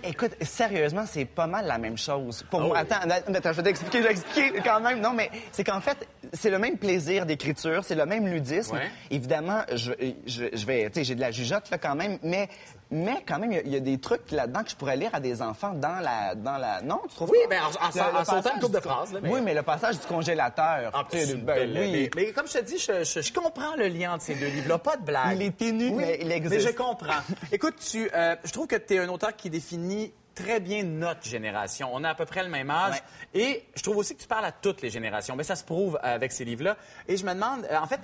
Écoute, sérieusement, c'est pas mal la même chose. Pour Oh. moi, attends, attends, je vais t'expliquer, je vais expliquer quand même. Non, mais c'est qu'en fait, c'est le même plaisir d'écriture, c'est le même ludisme. Ouais. Évidemment, je, je, je vais, tu sais, j'ai de la jugeote là quand même, mais, mais quand même, il y a- il y, a des trucs là-dedans que je pourrais lire à des enfants dans la, dans la. Non, tu trouves Oui, pas? ben, en- en- en sautant une couple de phrases, là, mais- Oui, mais le passage du congélateur. Ah, tu sais, c'est ben oui. mais, mais comme je te dis, je, je- je comprends le lien entre ces deux livres-là. Pas de blague. Il est ténu, Oui, mais il existe. Mais je comprends. Écoute, tu, euh, je trouve que tu es un auteur qui définit très bien notre génération. On a à peu près le même âge. Et je trouve aussi que tu parles à toutes les générations. Mais ça se prouve avec ces livres-là. Et je me demande, euh, en fait,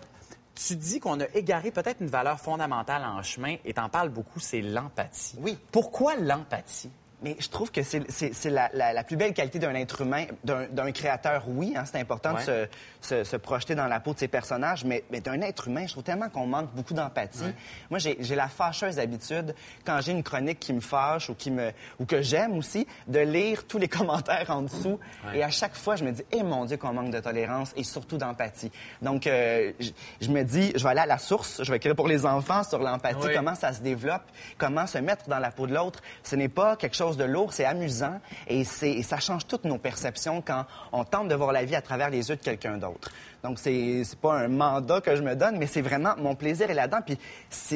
tu dis qu'on a égaré peut-être une valeur fondamentale en chemin et t'en parles beaucoup, c'est l'empathie. Oui. Pourquoi l'empathie? Mais je trouve que c'est la, la- la plus belle qualité d'un être humain, d'un créateur, oui. hein, c'est important Ouais. de se, se- se projeter dans la peau de ses personnages, mais, mais d'un être humain, je trouve tellement qu'on manque beaucoup d'empathie. Moi, j'ai la fâcheuse habitude, quand j'ai une chronique qui me fâche ou, qui me, ou que j'aime aussi, de lire tous les commentaires en dessous. Et à chaque fois, je me dis, eh mon Dieu, qu'on manque de tolérance et surtout d'empathie. Donc, euh, je, je me dis, je vais aller à la source, je vais écrire pour les enfants sur l'empathie, comment ça se développe, comment se mettre dans la peau de l'autre. Ce n'est pas quelque chose de lourd, c'est amusant et, c'est- et ça change toutes nos perceptions quand on tente de voir la vie à travers les yeux de quelqu'un d'autre. Donc, c'est c'est pas un mandat que je me donne, mais c'est vraiment mon plaisir est là-dedans. Puis,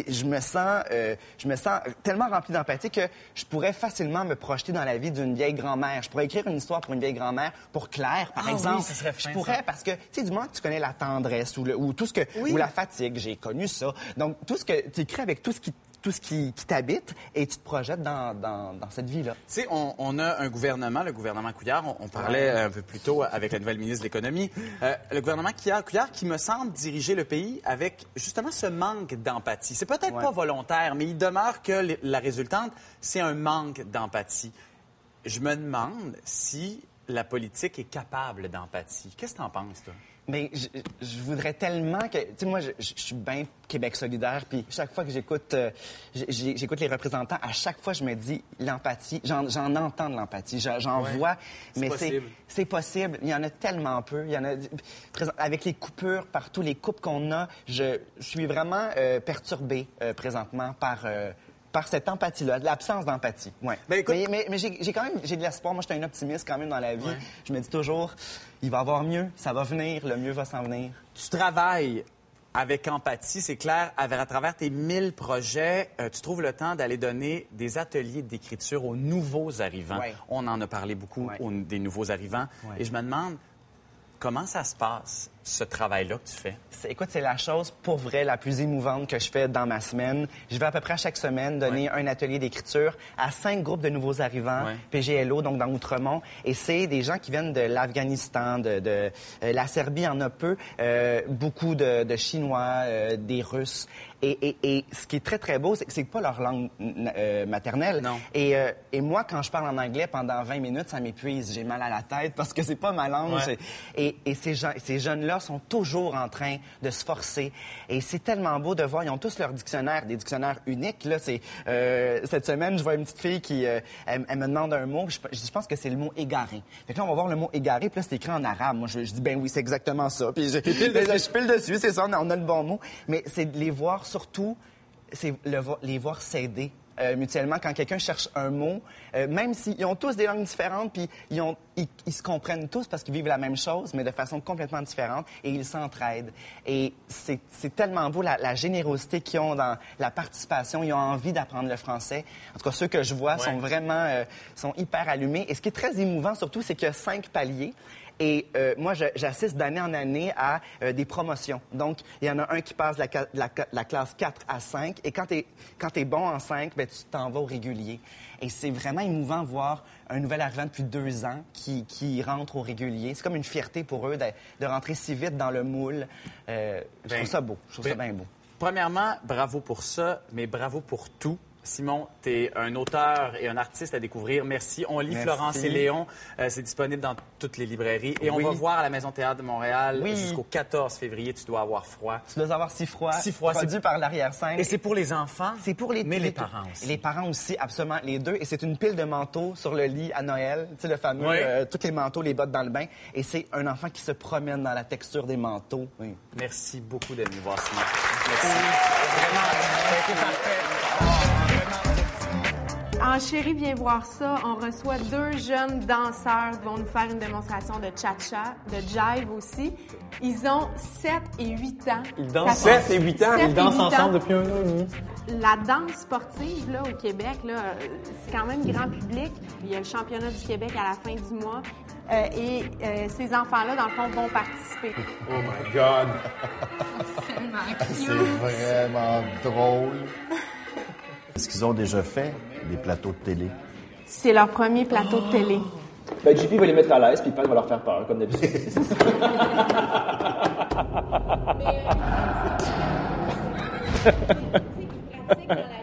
je me sens, euh, je me sens tellement rempli d'empathie que je pourrais facilement me projeter dans la vie d'une vieille grand-mère. Je pourrais écrire une histoire pour une vieille grand-mère, pour Claire, par Ah oui, exemple. ça serait fin, je pourrais ça. parce que, tu sais, du moment que tu connais la tendresse ou, le- ou tout ce que, Oui. ou la fatigue, j'ai connu ça. Donc, tout ce que tu écris avec tout ce qui tout ce qui, qui t'habite et tu te projettes dans, dans, dans cette vie-là. Tu sais, on, on a un gouvernement, le gouvernement Couillard, on, on parlait un peu plus tôt avec la nouvelle ministre de l'Économie, euh, le gouvernement Couillard, Couillard qui me semble diriger le pays avec justement ce manque d'empathie. C'est peut-être Ouais. pas volontaire, mais il demeure que la résultante, c'est un manque d'empathie. Je me demande si la politique est capable d'empathie. Qu'est-ce que t'en penses, toi? Mais je, je voudrais tellement que. Tu sais, moi, je, je- suis bien Québec solidaire, puis chaque fois que j'écoute euh, j'écoute les représentants, à chaque fois, je me dis l'empathie. J'en entends de l'empathie, j'en Ouais. vois, mais c'est possible. c'est possible. Il y en a tellement peu. Il y en a avec les coupures partout, les coupes qu'on a, je, je suis vraiment euh, perturbé euh, présentement par. Par cette empathie-là, l'absence d'empathie. Ouais. Ben, écoute- mais mais, mais j'ai quand même j'ai de l'espoir. Moi, je suis un optimiste quand même dans la vie. Je me dis toujours, il va y avoir mieux, ça va venir, le mieux va s'en venir. Tu travailles avec empathie, c'est clair, à, à travers tes 1000 projets, euh, tu trouves le temps d'aller donner des ateliers d'écriture aux nouveaux arrivants. Ouais. On en a parlé beaucoup Ouais. aux- des nouveaux arrivants. Ouais. Et je me demande, comment ça se passe, ce travail-là que tu fais? Écoute, c'est la chose pour vrai la plus émouvante que je fais dans ma semaine. Je vais à peu près chaque semaine donner un atelier d'écriture à cinq groupes de nouveaux arrivants, Ouais. PGLO, donc dans Outremont. Et c'est des gens qui viennent de l'Afghanistan, de, de euh, la Serbie en a peu, euh, beaucoup de, de Chinois, euh, des Russes. Et, et- et ce qui est très, très beau, c'est que c'est pas leur langue euh, maternelle. Non. Et, euh, et moi, quand je parle en anglais pendant 20 minutes, ça m'épuise. J'ai mal à la tête parce que c'est pas ma langue. Ouais. Et, et ces, gens, ces jeunes-là sont toujours en train de se forcer. Et c'est tellement beau de voir. Ils ont tous leur dictionnaire, des dictionnaires uniques. Là, c'est euh, cette semaine, je vois une petite fille qui euh, elle, elle me demande un mot. Je, je pense que c'est le mot égaré. Fait que là, on va voir le mot égaré. Puis là, c'est écrit en arabe. Moi, je, je dis ben oui, c'est exactement ça. Puis je, je pile dessus, c'est ça. On a, on a le bon mot. Mais c'est de les voir surtout, c'est le les voir s'aider euh, mutuellement quand quelqu'un cherche un mot, euh, même s'ils ont tous des langues différentes, puis ils, ont, ils, ils se comprennent tous parce qu'ils vivent la même chose, mais de façon complètement différente, et ils s'entraident. Et c'est tellement beau la, la générosité qu'ils ont dans la participation. Ils ont envie d'apprendre le français. En tout cas, ceux que je vois sont vraiment euh, sont hyper allumés. Et ce qui est très émouvant surtout, c'est qu'il y a cinq paliers. Et euh, moi, j'assiste d'année en année à euh, des promotions. Donc, il y en a un qui passe de la, classe 4 à 5. Et quand tu es, bon en 5, ben, tu t'en vas au régulier. Et c'est vraiment émouvant de voir un nouvel arrivant depuis deux ans qui, qui rentre au régulier. C'est comme une fierté pour eux de, de rentrer si vite dans le moule. Euh, je Ben, trouve ça beau. Je trouve ça ben, bien beau. Premièrement, bravo pour ça, mais bravo pour tout. Simon, tu es un auteur et un artiste à découvrir. Merci. On lit Merci. Florence et Léon. Euh, c'est disponible dans toutes les librairies. Et on Oui. va voir à la Maison Théâtre de Montréal Oui. jusqu'au 14 février. Tu dois avoir froid. Tu dois avoir si froid. Si froid, c'est- par l'arrière-scène. Et c'est pour les enfants. C'est pour les Mais les parents aussi. Les parents aussi, absolument, les deux. Et c'est une pile de manteaux sur le lit à Noël. Tu sais, le fameux, Oui. euh, tous les manteaux, les bottes dans le bain. Et c'est un enfant qui se promène dans la texture des manteaux. Merci beaucoup d'être venu voir Simon. En Chérie, viens voir ça. On reçoit deux jeunes danseurs qui vont nous faire une démonstration de cha-cha, de jive aussi. Ils ont 7 et 8 ans. Ils dansent Ça fait 7 et 8 ans. 7 Ils dansent et 8 ans. ensemble depuis un an et demi. La danse sportive là, au Québec, là, c'est quand même grand public. Il y a le championnat du Québec à la fin du mois. Euh, et euh, ces enfants-là, dans le fond, vont participer. Oh my God! C'est vraiment drôle. Est-ce qu'ils ont déjà fait des plateaux de télé? C'est leur premier plateau de télé. Ben, JP va les mettre à l'aise, puis Pat va leur faire peur, comme d'habitude.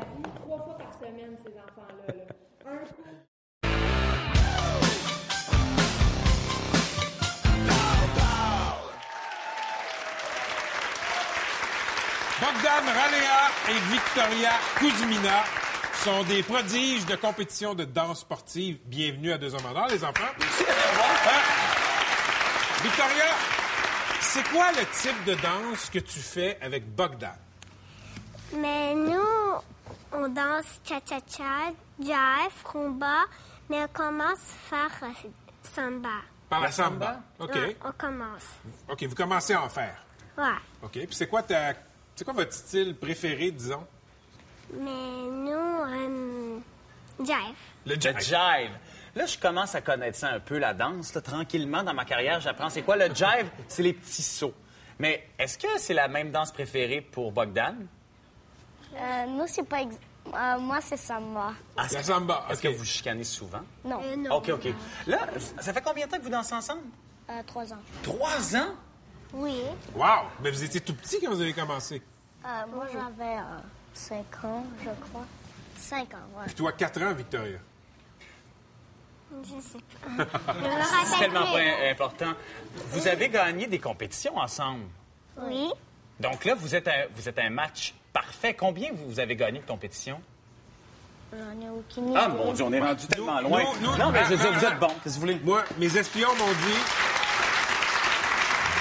Ralea et Victoria Kuzmina sont des prodiges de compétition de danse sportive. Bienvenue à Deux Hommes en Or, les enfants. Euh, Victoria, c'est quoi le type de danse que tu fais avec Bogdan? Mais nous, on danse cha-cha-cha, jive, rumba, mais on commence à faire euh, samba. Par la samba? OK. Ouais, on commence. OK, vous commencez à en faire. Ouais. OK. Puis c'est quoi ta... C'est quoi votre style préféré, disons? Mais nous, euh, jive. Le Le jive. jive. Là, je commence à connaître ça un peu, la danse. là. tranquillement, dans ma carrière, j'apprends c'est quoi le jive? C'est les petits sauts. Mais est-ce que c'est la même danse préférée pour Bogdan? Euh, nous, c'est pas. ex- euh, moi, c'est Samba. Ah, La samba. Est-ce que vous chicanez souvent? Non. OK, OK. Là, ça fait combien de temps que vous dansez ensemble? Euh, trois ans. Trois ans? Oui. Wow! Mais vous étiez tout petit quand vous avez commencé. Euh, moi, j'avais euh, cinq ans, je crois. Cinq ans, ouais. Puis toi, 4 ans, Victoria. Je sais pas. je C'est tellement pas important. Vous avez gagné des compétitions ensemble. Oui. Donc là, vous êtes un, vous êtes un match parfait. Combien vous avez gagné de compétitions? J'en ai aucune idée. Ah, mon Dieu, on est rendu tellement loin. nous- nous- non, mais je veux dire, ah, vous ah, êtes bon. Qu'est-ce que vous voulez? Moi, mes espions m'ont dit.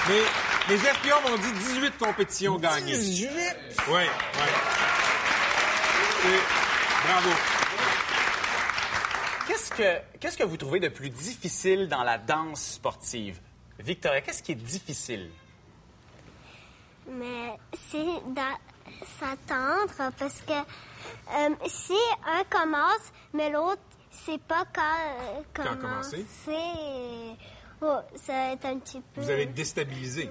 Mes, mes espions m'ont dit 18 compétitions gagnées. 18? Oui, oui. Bravo. Qu'est-ce que, qu'est-ce que vous trouvez de plus difficile dans la danse sportive? Victoria, qu'est-ce qui est difficile? Mais c'est s'attendre parce que euh, si un commence, mais l'autre, c'est pas quand, euh, Quand commencer. Oh, ça va être un petit peu. Vous allez être déstabilisé.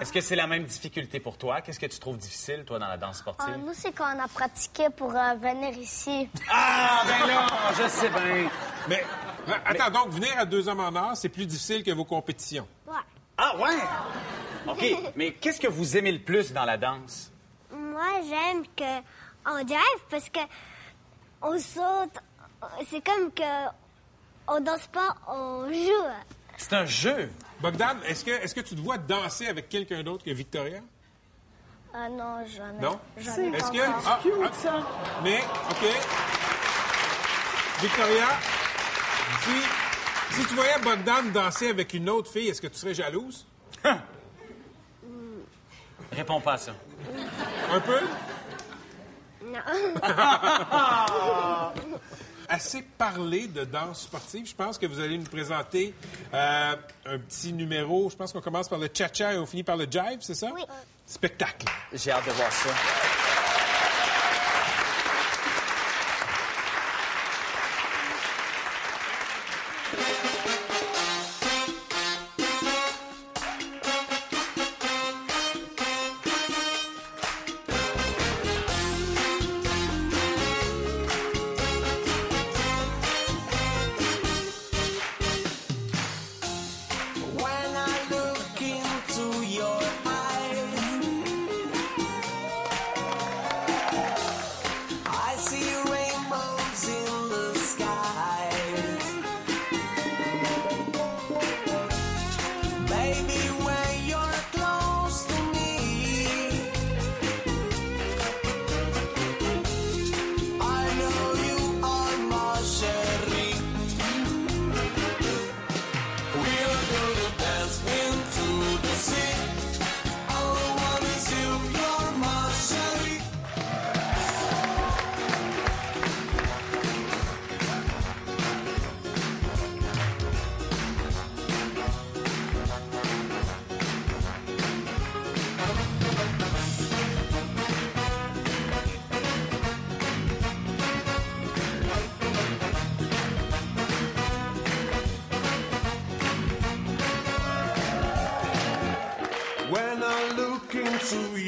Est-ce que c'est la même difficulté pour toi? Qu'est-ce que tu trouves difficile, toi, dans la danse sportive? Ah, nous, c'est quand on a pratiqué pour euh, venir ici. Ah, ben là, je sais bien. Mais, attends, donc, venir à deux hommes en or, c'est plus difficile que vos compétitions. Ouais. Ah, ouais? OK, mais qu'est-ce que vous aimez le plus dans la danse? Moi, j'aime que on drive parce que on saute. C'est comme que on danse pas, on joue. C'est un jeu. Bogdan, est-ce que, est-ce que tu te vois danser avec quelqu'un d'autre que Victoria? Ah non, jamais. Non? Jamais Est-ce que. Ah, ah, mais, OK. Victoria, si, si tu voyais Bogdan danser avec une autre fille, est-ce que tu serais jalouse? Réponds pas à ça. Un peu? Non. Assez parlé de danse sportive. Je pense que vous allez nous présenter euh, un petit numéro. Je pense qu'on commence par le cha-cha et on finit par le jive, c'est ça? Oui. Spectacle. J'ai hâte de voir ça.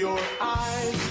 Your eyes,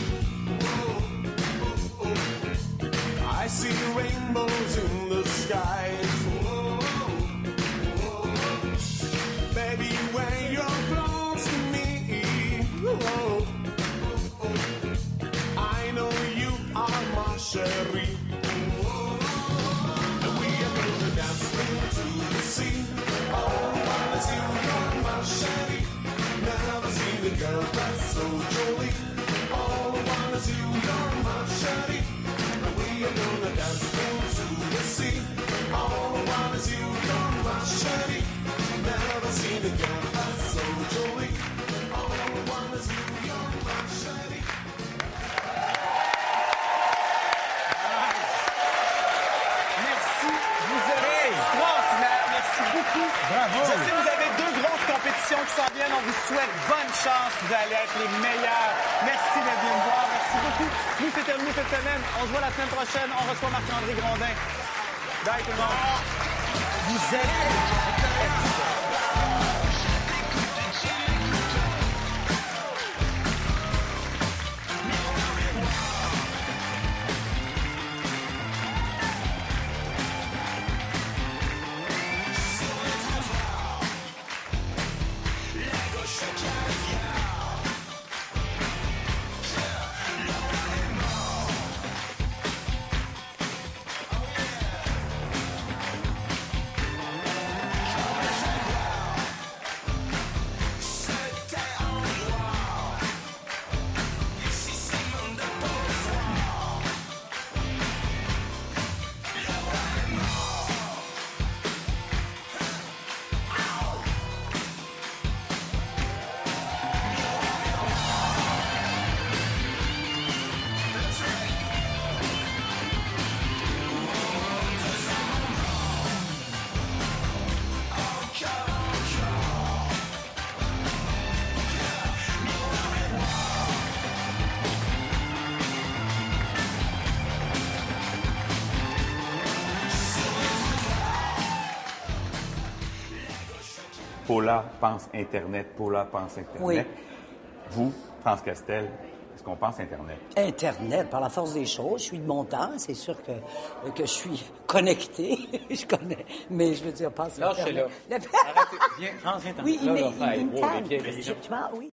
Vous allez être les meilleurs. Merci d'être venus me voir. Merci beaucoup. Nous, c'est terminé cette semaine. On se voit la semaine prochaine. On reçoit Marc-André Grondin. Bye tout le monde. Vous êtes... Paula pense Internet, Paula pense Internet. Oui. Vous, France Castel, est-ce qu'on pense Internet? Internet, par la force des choses, je suis de mon temps, c'est sûr que, que je suis connecté, je connais, mais je veux dire, pas sur Lâchez-le. Internet. Arrêtez. Viens, France, viens t'en- Oui, là, mais là, il, me calme. oui.